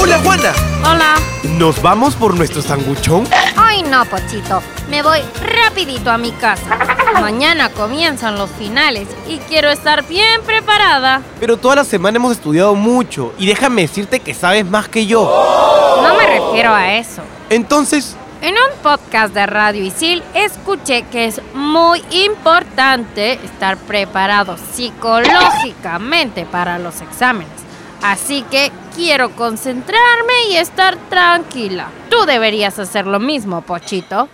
Hola Juana, Hola. ¿nos vamos por nuestro sanguchón? Ay, no, Pochito. Me voy rapidito a mi casa. Mañana comienzan los finales y quiero estar bien preparada. Pero toda la semana hemos estudiado mucho y déjame decirte que sabes más que yo. No me refiero a eso. Entonces, En un podcast de Radio Isil escuché que es muy importante estar preparado psicológicamente para los exámenes. Así que quiero concentrarme y estar tranquila. Tú deberías hacer lo mismo, Pochito.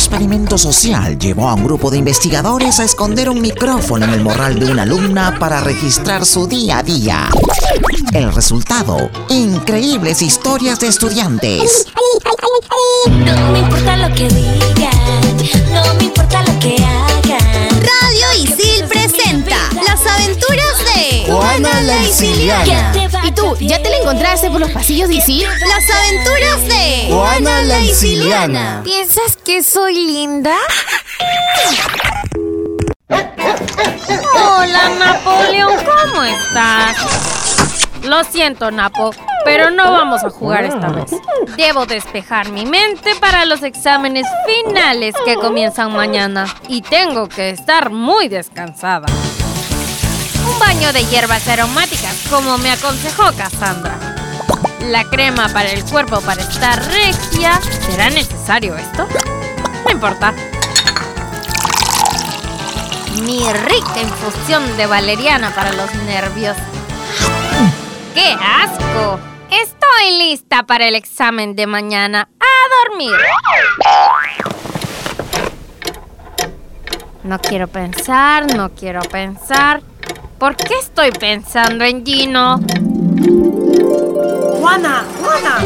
Experimento social llevó a un grupo de investigadores a esconder un micrófono en el morral de una alumna para registrar su día a día. El resultado, increíbles historias de estudiantes. No me importa lo que digan, ¿Y tú, ya te la encontraste por los pasillos de Isil? Las aventuras de Juana la Isiliana. ¿Piensas que soy linda? Hola, Napoleón, ¿cómo estás? Lo siento, Napo, pero no vamos a jugar esta vez. Debo despejar mi mente para los exámenes finales que comienzan mañana y tengo que estar muy descansada. Baño de hierbas aromáticas, como me aconsejó Cassandra. La crema para el cuerpo para estar regia. ¿Será necesario esto? No importa. Mi rica infusión de valeriana para los nervios. ¡Qué asco! Estoy lista para el examen de mañana. ¡A dormir! No quiero pensar, no quiero pensar. ¿Por qué estoy pensando en Gino? Juana, Juana,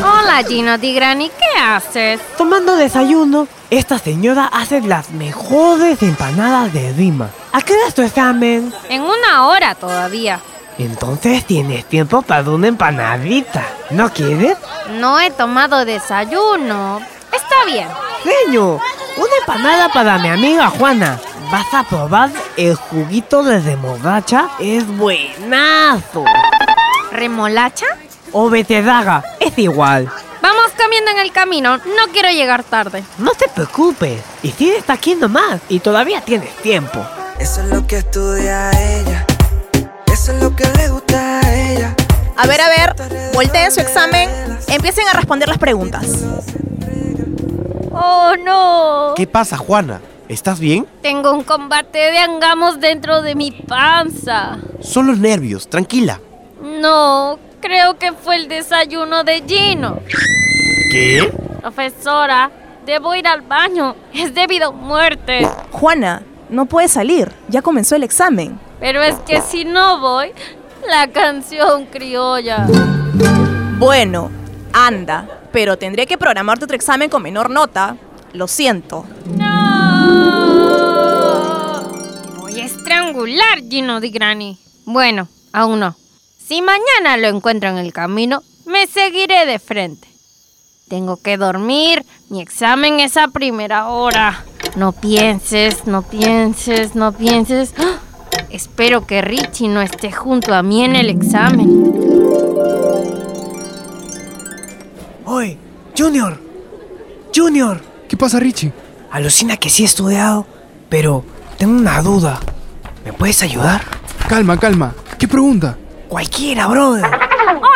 Hola Gino Di Grani, ¿qué haces? tomando desayuno, esta señora hace las mejores empanadas de Rima. ¿A qué hora es tu examen? En una hora todavía. Entonces tienes tiempo para una empanadita. ¿No quieres? No he tomado desayuno. Está bien. Señor, una empanada para mi amiga Juana. ¿Vas a probar el juguito de remolacha? Es buenazo. ¿Remolacha? O beterraga, es igual. Vamos comiendo en el camino. No quiero llegar tarde. No te preocupes. Y si está aquí nomás y todavía tienes tiempo. Eso es lo que estudia ella. Eso es lo que le gusta a ella. A ver, a ver, volteen su examen, empiecen a responder las preguntas. Oh, no. ¿qué pasa Juana? ¿Estás bien? Tengo un combate de angamos dentro de mi panza. Son los nervios, tranquila. No, creo que fue el desayuno de Gino. ¿Qué? Profesora, debo ir al baño. Es debido a muerte. Juana, no puedes salir, ya comenzó el examen. Pero es que si no voy, la canción criolla. Bueno, anda, pero tendré que programarte otro examen con menor nota. Lo siento. ¡No! Voy a estrangular Gino Di Grani. Bueno, aún no. Si mañana lo encuentro en el camino, me seguiré de frente. Tengo que dormir. Mi examen es a primera hora. No pienses, no pienses, no pienses. ¡Ah! Espero que Richie no esté junto a mí en el examen. Oye, Junior. Junior. ¿Qué pasa, Richie? Alucina que sí he estudiado, pero tengo una duda. ¿Me puedes ayudar? Calma, calma. ¿Qué pregunta? Cualquiera, brother.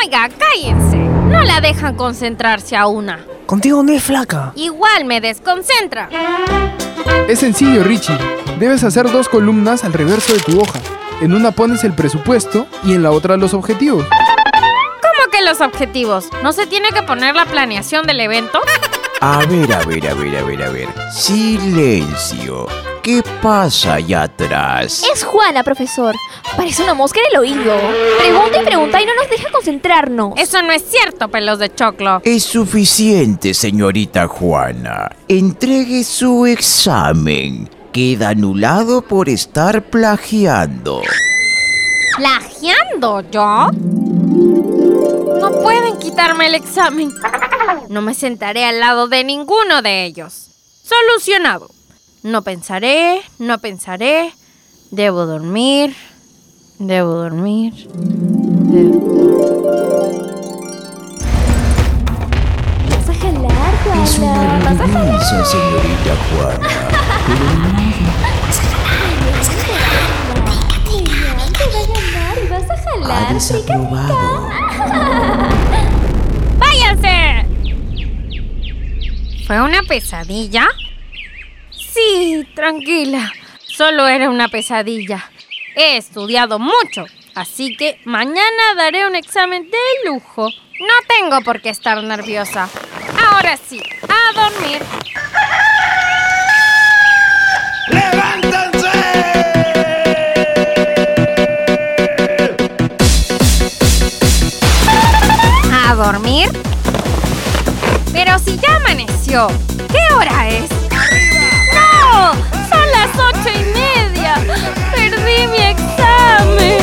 Oiga, cállense. No la dejan concentrarse a una. Contigo no es flaca. Igual me desconcentra. Es sencillo, Richie. Debes hacer dos columnas al reverso de tu hoja. En una pones el presupuesto y en la otra los objetivos. ¿Cómo que los objetivos? ¿No se tiene que poner la planeación del evento? A ver, a ver, a ver, a ver, a ver. Silencio. ¿Qué pasa allá atrás? Es Juana, profesor. Parece una mosca en el oído. Pregunta y pregunta y no nos deja concentrarnos. Eso no es cierto, pelos de choclo. Es suficiente, señorita Juana. Entregue su examen. Queda anulado por estar plagiando. ¿Plagiando yo? No pueden quitarme el examen. No me sentaré al lado de ninguno de ellos. Solucionado. No pensaré, no pensaré. Debo dormir. Debo dormir. Vas a jalar, Es una Juana. Vas a jalar. vergüenza, señorita Juana. Genial, te va a ganar y vas a Ha jalar. desaprobado. ¿Fue una pesadilla? Sí, tranquila. Solo era una pesadilla. He estudiado mucho, así que mañana daré un examen de lujo. No tengo por qué estar nerviosa. Ahora sí, a dormir. ¿A dormir? Pero si ya amaneció, ¿qué hora es? ¡No! Son las ocho y media. Perdí mi examen.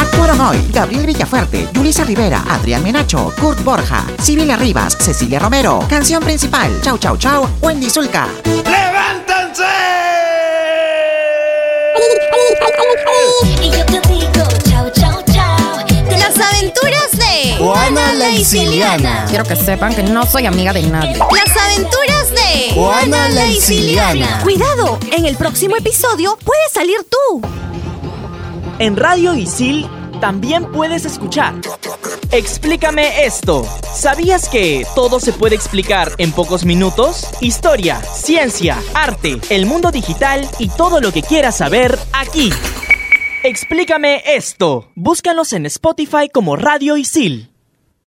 Actuaron hoy Gabriel Villafuerte, Yulisa Rivera, Adrián Menacho, Kurt Borja, Sibilia Rivas, Cecilia Romero. Canción principal, Chau Chau Chau, Wendy Zulka. Quiero que sepan que no soy amiga de nadie. Las aventuras de Juana la Isiliana. Cuidado, en el próximo episodio puedes salir tú. En Radio Isil también puedes escuchar. Explícame esto. ¿Sabías que todo se puede explicar en pocos minutos? Historia, ciencia, arte, el mundo digital y todo lo que quieras saber aquí. Explícame esto. Búscanos en Spotify como Radio Isil.